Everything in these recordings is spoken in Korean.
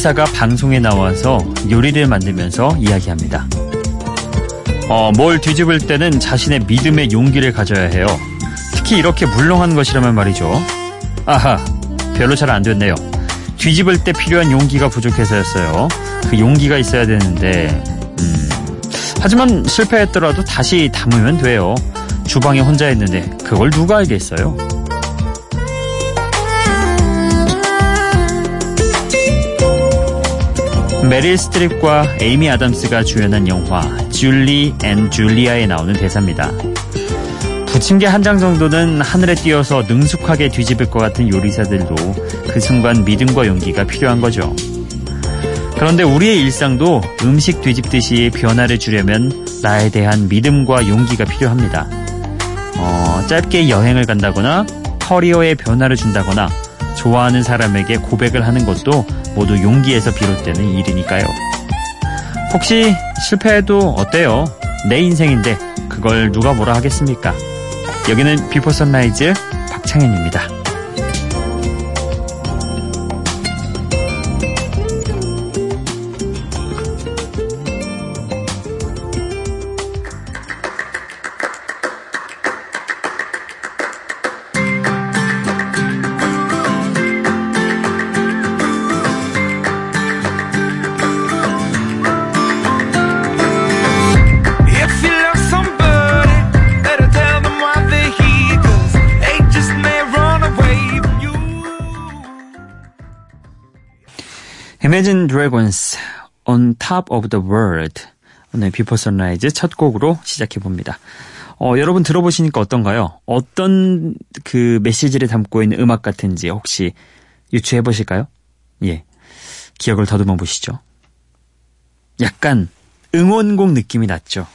요리사가 방송에 나와서 요리를 만들면서 이야기합니다. 어, 뭘 뒤집을 때는 자신의 믿음의 용기를 가져야 해요. 특히 이렇게 물렁한 것이라면 말이죠. 아하, 별로 잘 안 됐네요. 뒤집을 때 필요한 용기가 부족해서였어요. 그 용기가 있어야 되는데, 음. 하지만 실패했더라도 다시 담으면 돼요. 주방에 혼자 있는데 그걸 누가 알겠어요? 메릴 스트립과 에이미 아담스가 주연한 영화 줄리 앤 줄리아에 나오는 대사입니다. 부침개 한 장 정도는 하늘에 띄어서 능숙하게 뒤집을 것 같은 요리사들도 그 순간 믿음과 용기가 필요한 거죠. 그런데 우리의 일상도 음식 뒤집듯이 변화를 주려면 나에 대한 믿음과 용기가 필요합니다. 어, 짧게 여행을 간다거나 커리어에 변화를 준다거나 좋아하는 사람에게 고백을 하는 것도 모두 용기에서 비롯되는 일이니까요. 혹시 실패해도 어때요? 내 인생인데 그걸 누가 뭐라 하겠습니까? 여기는 비포 선라이즈 박창현입니다. Imagine Dragons On Top of the World 오늘 비포 선라이즈 첫 곡으로 시작해 봅니다. 어, 여러분 들어보시니까 어떤가요? 어떤 그 메시지를 담고 있는 음악 같은지 혹시 유추해 보실까요? 예. 기억을 더듬어 보시죠. 약간 응원곡 느낌이 났죠.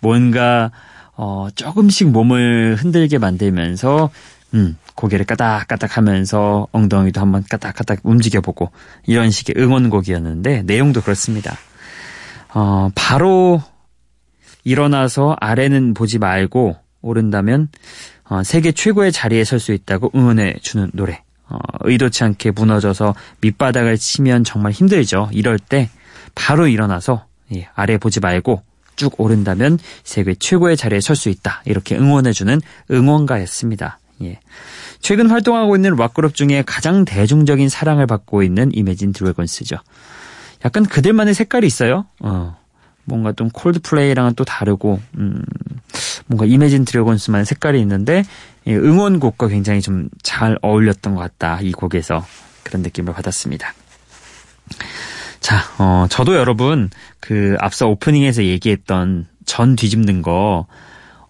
뭔가 어, 조금씩 몸을 흔들게 만들면서 음, 고개를 까딱까딱 하면서 엉덩이도 한번 까딱까딱 움직여보고 이런 식의 응원곡이었는데 내용도 그렇습니다. 어, 바로 일어나서 아래는 보지 말고 오른다면 어, 세계 최고의 자리에 설 수 있다고 응원해 주는 노래. 어, 의도치 않게 무너져서 밑바닥을 치면 정말 힘들죠. 이럴 때 바로 일어나서 예, 아래 보지 말고 쭉 오른다면 세계 최고의 자리에 설 수 있다. 이렇게 응원해주는 응원가였습니다. 예. 최근 활동하고 있는 락그룹 중에 가장 대중적인 사랑을 받고 있는 이매진 드래곤스죠. 약간 그들만의 색깔이 있어요. 어. 뭔가 좀 콜드플레이랑은 또 다르고 음, 뭔가 이매진 드래곤스만의 색깔이 있는데 예, 응원곡과 굉장히 좀 잘 어울렸던 것 같다. 이 곡에서 그런 느낌을 받았습니다. 자, 어, 저도 여러분 그 앞서 오프닝에서 얘기했던 전 뒤집는 거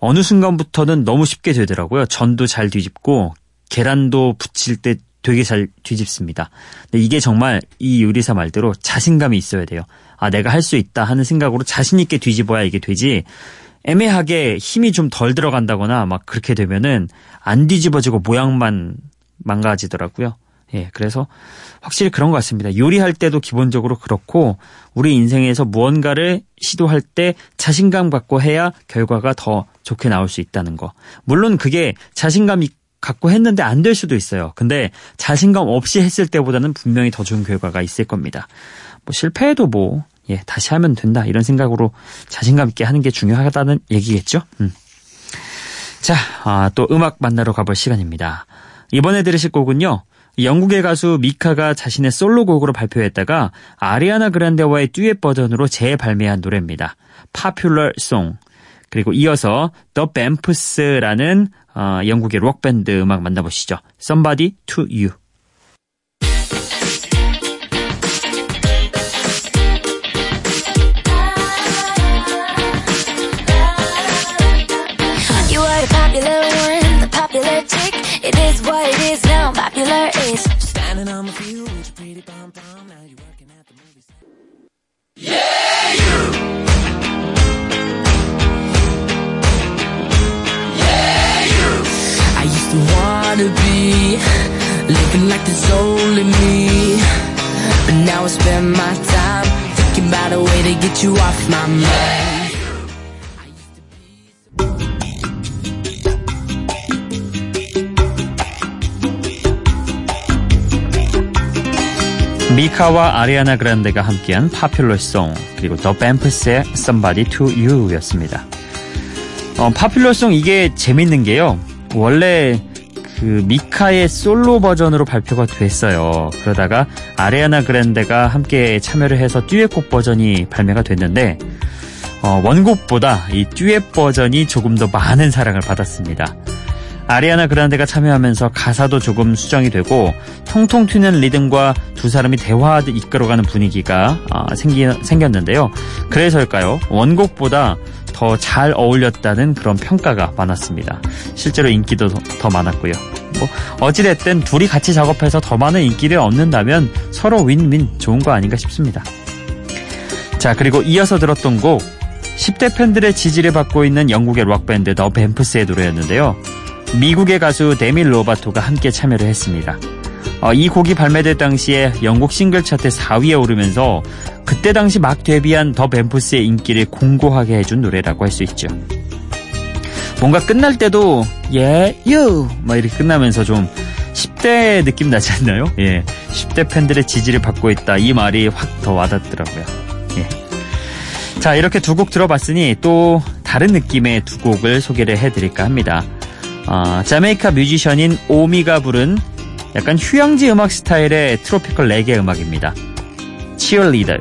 어느 순간부터는 너무 쉽게 되더라고요. 전도 잘 뒤집고 계란도 붙일 때 되게 잘 뒤집습니다. 근데 이게 정말 이 요리사 말대로 자신감이 있어야 돼요. 아, 내가 할 수 있다 하는 생각으로 자신있게 뒤집어야 이게 되지. 애매하게 힘이 좀 덜 들어간다거나 막 그렇게 되면은 안 뒤집어지고 모양만 망가지더라고요. 예, 그래서 확실히 그런 것 같습니다. 요리할 때도 기본적으로 그렇고 우리 인생에서 무언가를 시도할 때 자신감 갖고 해야 결과가 더 좋게 나올 수 있다는 거. 물론 그게 자신감 갖고 했는데 안 될 수도 있어요. 근데 자신감 없이 했을 때보다는 분명히 더 좋은 결과가 있을 겁니다. 뭐 실패해도 뭐 예, 다시 하면 된다 이런 생각으로 자신감 있게 하는 게 중요하다는 얘기겠죠. 음. 자, 아, 또 음악 만나러 가볼 시간입니다. 이번에 들으실 곡은요. 영국의 가수 미카가 자신의 솔로곡으로 발표했다가 아리아나 그란데와의 듀엣 버전으로 재발매한 노래입니다. Popular Song. 그리고 이어서 The Bamps라는 어, 영국의 록밴드 음악 만나보시죠. Somebody to You. Is what it is now. Popular is standing on the field with your pretty pom pom. Now you're working at the movies. Yeah, you. Yeah, you. I used to wanna be living like there's only me, but now I spend my time thinking about a way to get you off my mind. 미카와 아리아나 그란데가 함께한 파퓰러송 그리고 더 뱀프스의 Somebody to You였습니다. 어, 파퓰러송 이게 재밌는 게요. 원래 그 미카의 솔로 버전으로 발표가 됐어요. 그러다가 아리아나 그란데가 함께 참여를 해서 듀엣곡 버전이 발매가 됐는데 어, 원곡보다 이 듀엣 버전이 조금 더 많은 사랑을 받았습니다. 아리아나 그란데가 참여하면서 가사도 조금 수정이 되고 통통 튀는 리듬과 두 사람이 대화하듯 이끌어가는 분위기가 어, 생기, 생겼는데요. 그래서일까요? 원곡보다 더 잘 어울렸다는 그런 평가가 많았습니다. 실제로 인기도 더, 더 많았고요. 뭐 어찌됐든 둘이 같이 작업해서 더 많은 인기를 얻는다면 서로 윈윈 좋은 거 아닌가 싶습니다. 자 그리고 이어서 들었던 곡 10대 팬들의 지지를 받고 있는 영국의 록밴드 더 뱀프스의 노래였는데요. 미국의 가수 데밀 로바토가 함께 참여를 했습니다. 어, 이 곡이 발매될 당시에 영국 싱글 차트 4위에 오르면서 그때 당시 막 데뷔한 더 뱀프스의 인기를 공고하게 해준 노래라고 할 수 있죠. 뭔가 끝날 때도 예, 유! 막 이렇게 끝나면서 좀 10대 느낌 나지 않나요? 예. 10대 팬들의 지지를 받고 있다. 이 말이 확 더 와닿더라고요. 예. 자, 이렇게 두 곡 들어봤으니 또 다른 느낌의 두 곡을 소개를 해드릴까 합니다. 어, 자메이카 뮤지션인 오미가 부른 약간 휴양지 음악 스타일의 트로피컬 레게 음악입니다. 치얼리더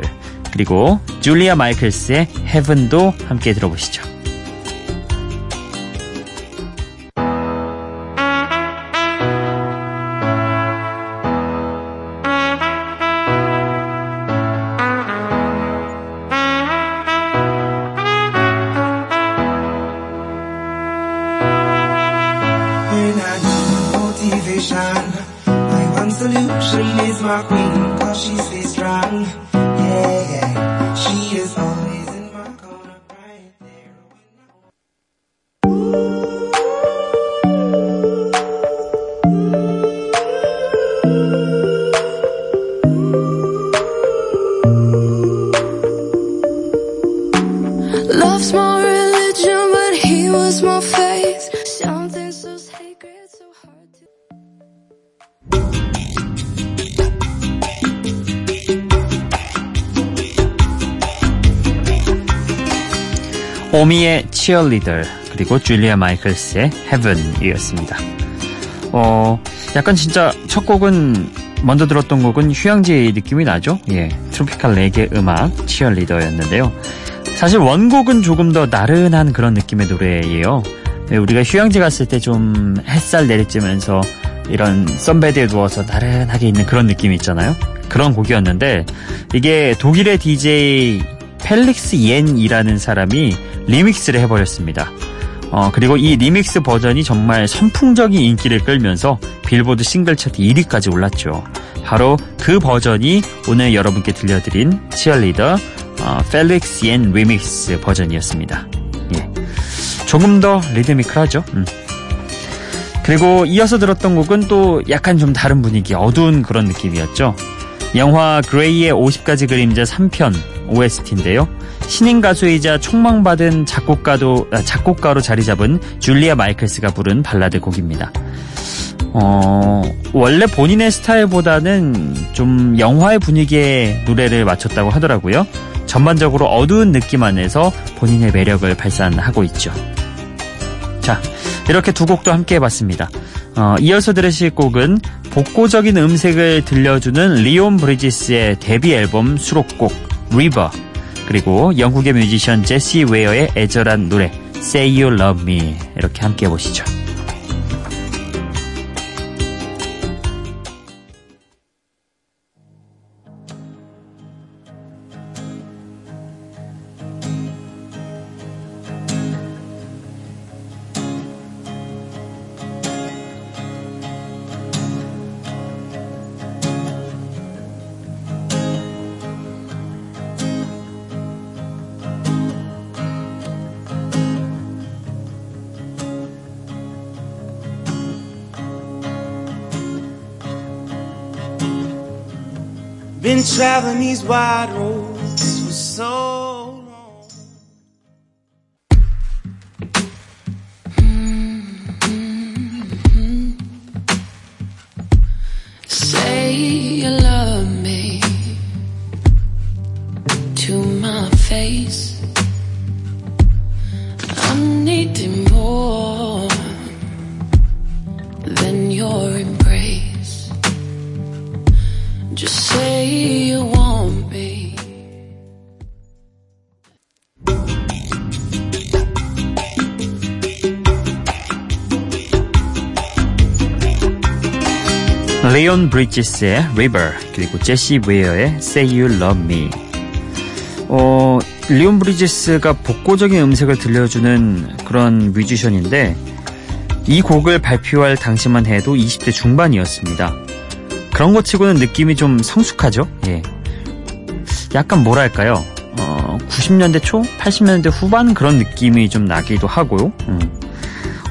그리고 줄리아 마이클스의 헤븐도 함께 들어보시죠. 오미의 치얼리더 그리고 줄리아 마이클스의 헤븐이었습니다. 어, 약간 진짜 첫 곡은 먼저 들었던 곡은 휴양지 느낌이 나죠? 예, 트로피칼 레게 음악 치얼리더였는데요. 사실 원곡은 조금 더 나른한 그런 느낌의 노래예요. 네, 우리가 휴양지 갔을 때 좀 햇살 내리쬐면서 이런 썬베드에 누워서 나른하게 있는 그런 느낌이 있잖아요. 그런 곡이었는데 이게 독일의 DJ 펠릭스 옌이라는 사람이 리믹스를 해버렸습니다. 어, 그리고 이 리믹스 버전이 정말 선풍적인 인기를 끌면서 빌보드 싱글 차트 1위까지 올랐죠. 바로 그 버전이 오늘 여러분께 들려드린 Cheerleader 어, 펠릭스 옌 리믹스 버전이었습니다. 예. 조금 더 리드미컬하죠. 음. 그리고 이어서 들었던 곡은 또 약간 좀 다른 분위기, 어두운 그런 느낌이었죠. 영화 그레이의 50가지 그림자 3편 OST인데요. 신인 가수이자 총망받은 작곡가도 아, 작곡가로 자리 잡은 줄리아 마이클스가 부른 발라드 곡입니다. 어, 원래 본인의 스타일보다는 좀 영화의 분위기에 노래를 맞췄다고 하더라고요. 전반적으로 어두운 느낌 안에서 본인의 매력을 발산하고 있죠. 자, 이렇게 두 곡도 함께 해봤습니다. 어, 이어서 들으실 곡은 복고적인 음색을 들려주는 리온 브리지스의 데뷔 앨범 수록곡 River 그리고 영국의 뮤지션 제시 웨어의 애절한 노래 Say You Love Me 이렇게 함께 해보시죠. Been traveling these wide roads 레온 브리지스의 River 그리고 제시 웨어의 Say You Love Me 어, 리온 브리지스가 복고적인 음색을 들려주는 그런 뮤지션인데 이 곡을 발표할 당시만 해도 20대 중반이었습니다. 그런 것 치고는 느낌이 좀 성숙하죠? 예. 약간 뭐랄까요? 어, 90년대 초, 80년대 후반 그런 느낌이 좀 나기도 하고요. 음.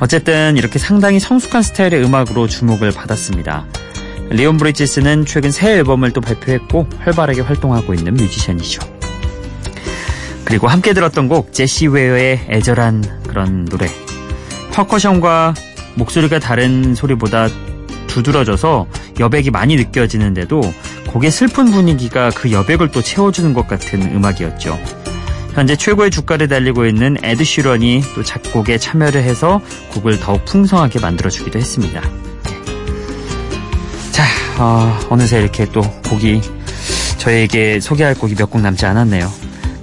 어쨌든 이렇게 상당히 성숙한 스타일의 음악으로 주목을 받았습니다. 리온 브리지스는 최근 새 앨범을 또 발표했고 활발하게 활동하고 있는 뮤지션이죠. 그리고 함께 들었던 곡 제시 웨어의 애절한 그런 노래. 퍼커션과 목소리가 다른 소리보다 두드러져서 여백이 많이 느껴지는데도 곡의 슬픈 분위기가 그 여백을 또 채워주는 것 같은 음악이었죠. 현재 최고의 주가를 달리고 있는 에드 슈런이 또 작곡에 참여를 해서 곡을 더욱 풍성하게 만들어주기도 했습니다. 자, 어, 어느새 이렇게 또 곡이 저에게 소개할 곡이 몇 곡 남지 않았네요.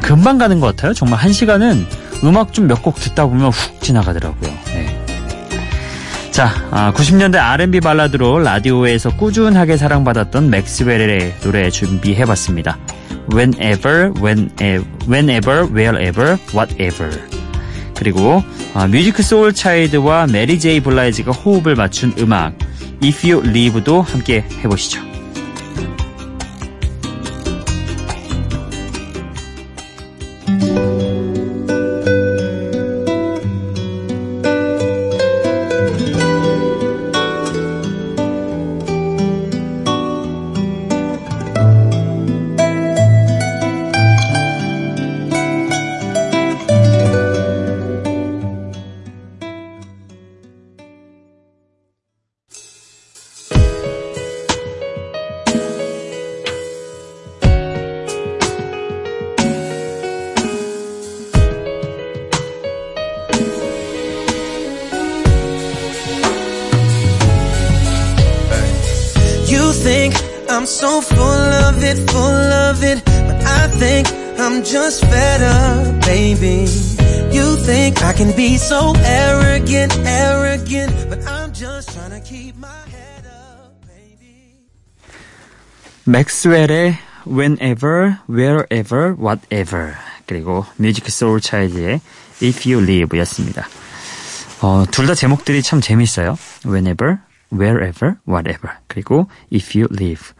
금방 가는 것 같아요. 정말 한 시간은 음악 좀 몇 곡 듣다 보면 훅 지나가더라고요. 네. 자, 아, 90년대 R&B 발라드로 라디오에서 꾸준하게 사랑받았던 맥스웰의 노래 준비해봤습니다. Whenever, whenever, whenever, wherever, whatever. 그리고 아, 뮤직 소울 차이드와 메리 제이 블라이즈가 호흡을 맞춘 음악 If You Leave도 함께 해보시죠. I'm so full of it, full of it. But I think I'm just fed up, baby. You think I can be so arrogant, arrogant. But I'm just trying to keep my head up, baby. 맥스웰의 Whenever, Wherever, Whatever. 그리고 뮤직 소울 차일드의 If You Live였습니다. 어, 둘 다 제목들이 참 재밌어요. Whenever, wherever, whatever. 그리고 if you live.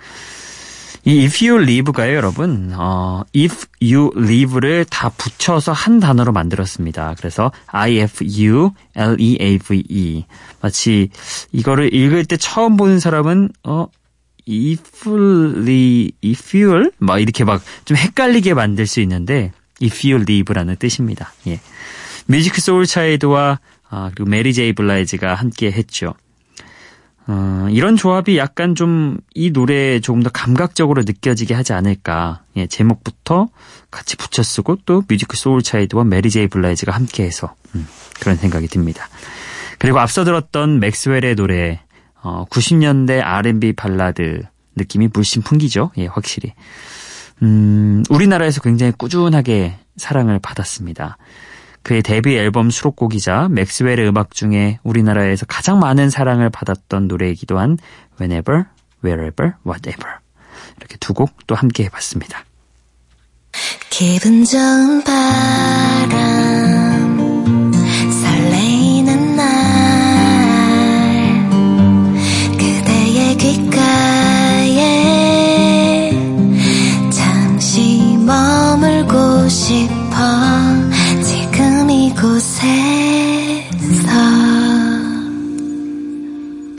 이 if you live가요, 여러분. 어, if you live를 다 붙여서 한 단어로 만들었습니다. 그래서 I-F-U-L-E-A-V-E. E. 마치 이거를 읽을 때 처음 보는 사람은 어 ifly, if you'll 막 이렇게 막 좀 헷갈리게 만들 수 있는데 if you live라는 뜻입니다. 예. 뮤직 소울차일드와 아, 그리고 메리 제이 블라이지가 함께 했죠. 어, 이런 조합이 약간 좀 이 노래에 조금 더 감각적으로 느껴지게 하지 않을까. 예, 제목부터 같이 붙여 쓰고 또 뮤직 소울차일드와 메리 제이 블라이지가 함께해서 음, 그런 생각이 듭니다. 그리고 앞서 들었던 맥스웰의 노래 어, 90년대 R&B 발라드 느낌이 물씬 풍기죠. 예, 확실히. 음, 우리나라에서 굉장히 꾸준하게 사랑을 받았습니다. 그의 데뷔 앨범 수록곡이자 맥스웰의 음악 중에 우리나라에서 가장 많은 사랑을 받았던 노래이기도 한 Whenever, Wherever, Whatever 이렇게 두 곡 또 함께 해봤습니다. 기분 좋은 바람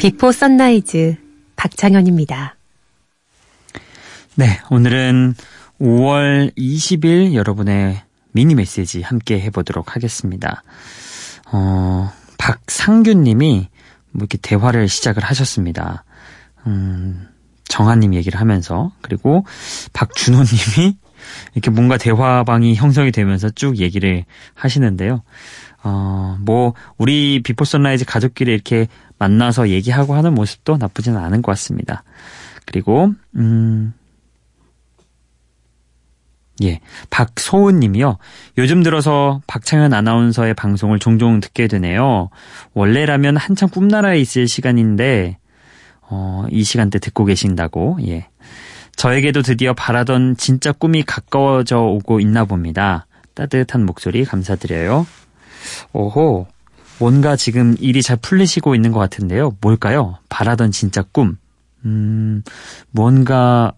비포 선라이즈 박창현입니다. 네, 오늘은 5월 20일 여러분의 미니 메시지 함께 해보도록 하겠습니다. 어, 박상균 님이 뭐 이렇게 대화를 시작을 하셨습니다. 음, 정한님 얘기를 하면서, 그리고 박준호 님이 이렇게 뭔가 대화방이 형성이 되면서 쭉 얘기를 하시는데요. 어, 뭐, 우리 비포 선라이즈 가족끼리 이렇게 만나서 얘기하고 하는 모습도 나쁘지는 않은 것 같습니다. 그리고, 음, 예. 박소은 님이요. 요즘 들어서 박창현 아나운서의 방송을 종종 듣게 되네요. 원래라면 한참 꿈나라에 있을 시간인데, 어, 이 시간대 듣고 계신다고, 예. 저에게도 드디어 바라던 진짜 꿈이 가까워져 오고 있나 봅니다. 따뜻한 목소리 감사드려요. 오호, 뭔가 지금 일이 잘 풀리시고 있는 것 같은데요. 뭘까요? 바라던 진짜 꿈. 음, 뭔가,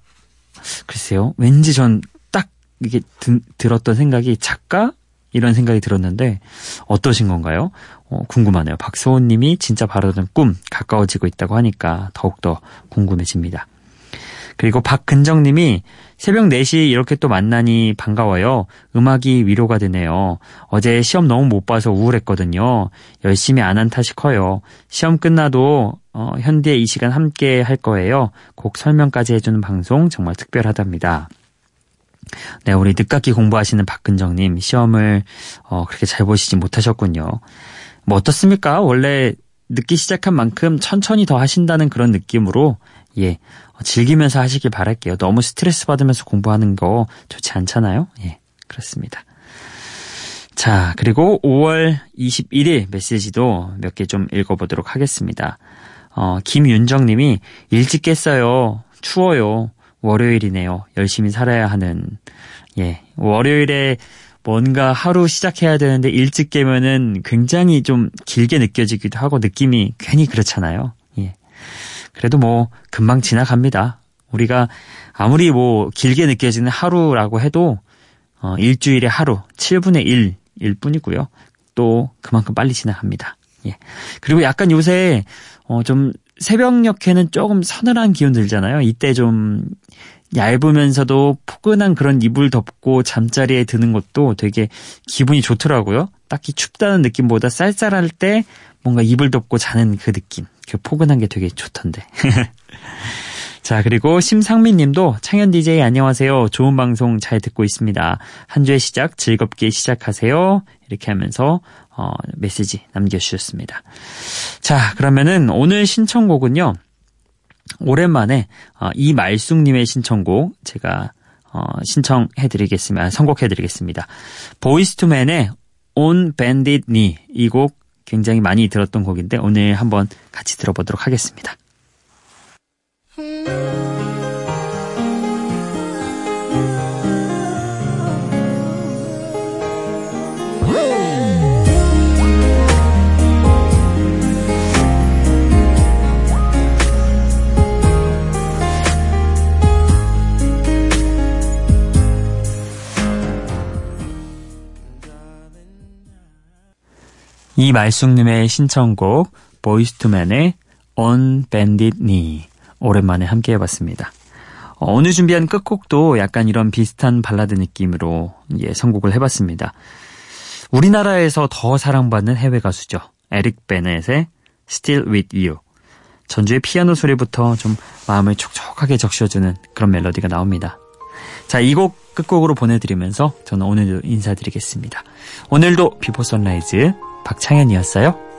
글쎄요. 왠지 전 딱 이게 드, 들었던 생각이 작가? 이런 생각이 들었는데, 어떠신 건가요? 어, 궁금하네요. 박소원 님이 진짜 바라던 꿈 가까워지고 있다고 하니까 더욱더 궁금해집니다. 그리고 박근정 님이 새벽 4시 이렇게 또 만나니 반가워요. 음악이 위로가 되네요. 어제 시험 너무 못 봐서 우울했거든요. 열심히 안 한 탓이 커요. 시험 끝나도 어, 현디의 이 시간 함께 할 거예요. 곡 설명까지 해주는 방송 정말 특별하답니다. 네, 우리 늦깎이 공부하시는 박근정님 시험을 어, 그렇게 잘 보시지 못하셨군요. 뭐 어떻습니까? 원래 늦기 시작한 만큼 천천히 더 하신다는 그런 느낌으로 예 즐기면서 하시길 바랄게요. 너무 스트레스 받으면서 공부하는 거 좋지 않잖아요. 예 그렇습니다. 자 그리고 5월 21일 메시지도 몇 개 좀 읽어보도록 하겠습니다. 어, 김윤정 님이 일찍 깼어요. 추워요. 월요일이네요. 열심히 살아야 하는 예 월요일에 뭔가 하루 시작해야 되는데 일찍 깨면은 굉장히 좀 길게 느껴지기도 하고 느낌이 괜히 그렇잖아요. 예. 그래도 뭐 금방 지나갑니다. 우리가 아무리 뭐 길게 느껴지는 하루라고 해도 어, 일주일에 하루 7분의 1일 뿐이고요. 또 그만큼 빨리 지나갑니다. 예. 그리고 약간 요새 어, 좀 새벽녘에는 조금 서늘한 기운 들잖아요. 이때 좀 얇으면서도 포근한 그런 이불 덮고 잠자리에 드는 것도 되게 기분이 좋더라고요. 딱히 춥다는 느낌보다 쌀쌀할 때 뭔가 이불 덮고 자는 그 느낌. 그 포근한 게 되게 좋던데. 자, 그리고 심상민 님도 창현 DJ 안녕하세요. 좋은 방송 잘 듣고 있습니다. 한 주의 시작 즐겁게 시작하세요. 이렇게 하면서 어, 메시지 남겨주셨습니다. 자, 그러면은 오늘 신청곡은요. 오랜만에 어, 이말숙님의 신청곡 제가 어, 신청해드리겠습니다. 선곡해드리겠습니다. 보이스투맨의 On Bandit Knee 이 곡 굉장히 많이 들었던 곡인데 오늘 한번 같이 들어보도록 하겠습니다. 이말숙님의 신청곡 보이스투맨의 On Bandit Knee 오랜만에 함께 해봤습니다. 어, 오늘 준비한 끝곡도 약간 이런 비슷한 발라드 느낌으로 예, 선곡을 해봤습니다. 우리나라에서 더 사랑받는 해외 가수죠. 에릭 베넷의 Still With You. 전주의 피아노 소리부터 좀 마음을 촉촉하게 적셔주는 그런 멜로디가 나옵니다. 자, 이 곡 끝곡으로 보내드리면서 저는 오늘도 인사드리겠습니다. 오늘도 비포 선라이즈 박창현이었어요.